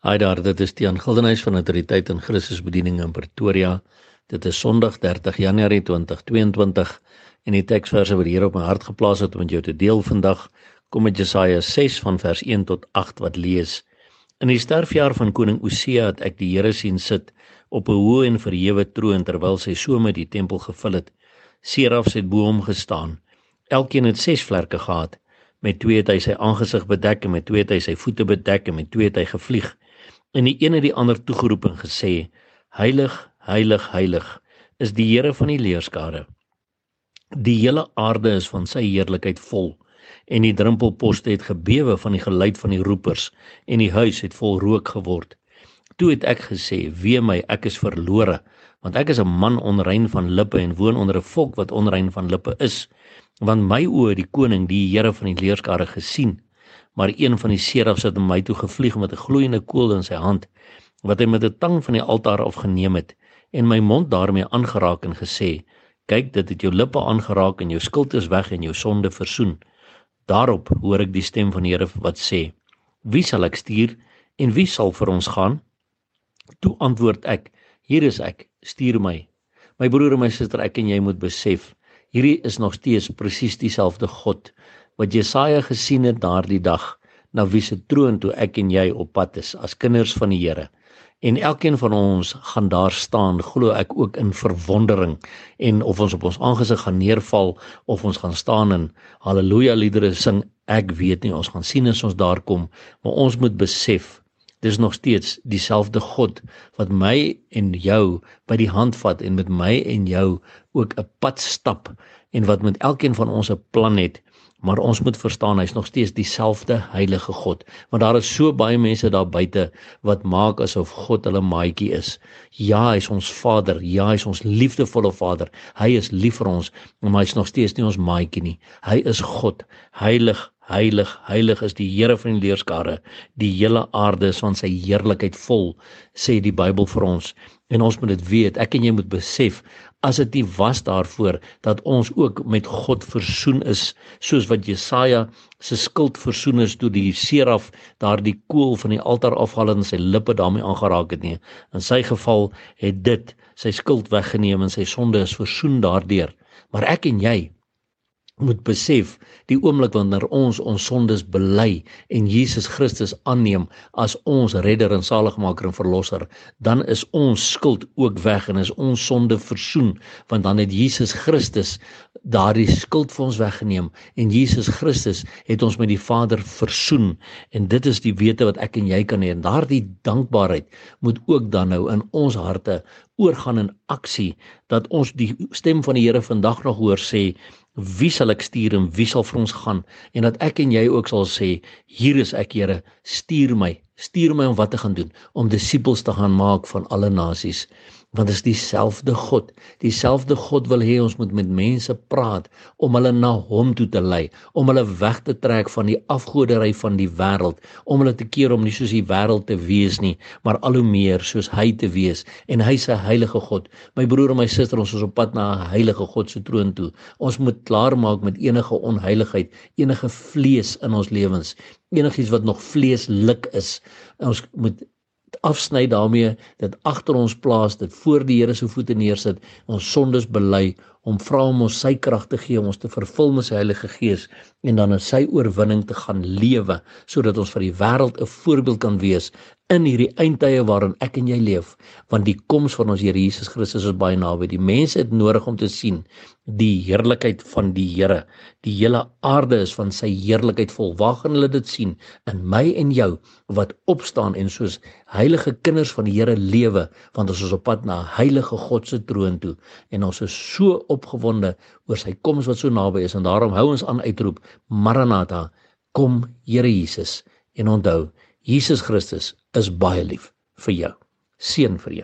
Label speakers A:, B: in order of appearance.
A: Hi daar, dit is Tiaan Gildenhuys van Autoriteit en Christusbediening in Pretoria. Dit is Sondag 30 Januarie 2022 en die teksverse wat hier op my hart geplaas het om met jou te deel vandag kom uit Jesaja 6 van vers 1 tot 8 wat lees: In die sterfjaar van koning Osia het ek die Here sien sit op 'n hoë en verhewe troon terwyl sy some die tempel gevul het. Serafs het bo hom gestaan. Elkeen het 6 vlerke gehad. Met twee het hy sy aangesig bedek en met twee het hy sy voete bedek en met twee het hy gevlieg en die een het die ander toegeroep en gesê: Heilig, heilig, heilig is die Here van die leerskare. Die hele aarde is van sy heerlikheid vol en die drempelposte het gebewe van die geluid van die roepers en die huis het vol rook geword. Toe het ek gesê: Wee my, ek is verlore, want ek is 'n man onrein van lippe en woon onder 'n volk wat onrein van lippe is, want my oë die koning, die Here van die leerskare gesien maar een van die serafs het na my toe gevlieg met 'n gloeiende kool in sy hand wat hy met 'n tang van die altaar afgeneem het en my mond daarmee aangeraak en gesê kyk dit het jou lippe aangeraak en jou skuld is weg en jou sonde versoen. Daarop hoor ek die stem van die Here wat sê wie sal ek stuur en wie sal vir ons gaan? Toe antwoord ek hier is ek stuur my. My broer en my suster ek en jy moet besef hierdie is nog steeds presies dieselfde God wat Jesaja gesien het daardie dag na wie se troon toe ek en jy op pad is as kinders van die Here. En elkeen van ons gaan daar staan, glo ek ook in verwondering en of ons op ons aangesig gaan neerval of ons gaan staan en haleluja liedere sing, ek weet nie, ons gaan sien as ons daar kom, maar ons moet besef dis nog steeds dieselfde God wat my en jou by die hand vat en met my en jou ook 'n pad stap en wat met elkeen van ons 'n plan het Maar ons moet verstaan hy's nog steeds dieselfde heilige God. Want daar is so baie mense daar buite wat maak asof God hulle maatjie is. Ja, hy's ons Vader. Ja, hy's ons liefdevolle Vader. Hy is lief vir ons, maar hy's nog steeds nie ons maatjie nie. Hy is God. Heilig, heilig, heilig is die Here van die leerskare. Die hele aarde is van sy heerlikheid vol, sê die Bybel vir ons. En ons moet dit weet. Ek en jy moet besef as dit nie was daarvoor dat ons ook met God versoen is soos wat Jesaja se skuld versoen is toe die seraf daardie kool van die altaar afhaal en sy lippe daarmee aangeraak het nie in sy geval het dit sy skuld weggeneem en sy sonde is versoen daardeur maar ek en jy moet besef die oomblik wanneer ons ons sondes bely en Jesus Christus aanneem as ons redder en saligmaker en verlosser dan is ons skuld ook weg en is ons sonde versoen want dan het Jesus Christus daardie skuld vir ons weggeneem en Jesus Christus het ons met die Vader versoen. En dit is die wete wat ek en jy kan hê. En daardie dankbaarheid moet ook dan nou in ons harte oorgaan in aksie dat ons die stem van die Here vandag nog hoor sê wie sal ek stuur en wie sal vir ons gaan? En dat ek en jy ook sal sê hier is ek Here stuur my stuur my om wat te gaan doen om disippels te gaan maak van alle nasies want dit is dieselfde God. Dieselfde God wil hê ons moet met mense praat om hulle na hom toe te lei, om hulle weg te trek van die afgoderry van die wêreld, om hulle te keer om nie soos die wêreld te wees nie, maar al hoe meer soos hy te wees en hy's 'n heilige God. My broer en my suster, ons is op pad na 'n heilige God se troon toe. Ons moet klaarmaak met enige onheiligheid, enige vlees in ons lewens, enigiets wat nog vleeslik is. Ons moet afsny daarmee dit agter ons plaas dit voor die Here se voete neersit ons sondes bely om vra om ons sy krag te gee om ons te vervul met sy Heilige Gees en dan in sy oorwinning te gaan lewe sodat ons vir die wêreld 'n voorbeeld kan wees in hierdie eindtye waarin ek en jy leef want die koms van ons Here Jesus Christus is baie naby. Die mense het nodig om te sien die heerlikheid van die Here. Die hele aarde is van sy heerlikheid vol. Waar gaan hulle dit sien? In my en jou wat opstaan en soos heilige kinders van die Here lewe want ons is op pad na heilige God se troon toe. En ons is so opgewonde oor sy koms wat so naby is. En daarom hou ons aan uitroep Maranatha kom Here Jesus. En onthou Jesus Christus is baie lief vir jou. Seën vir jou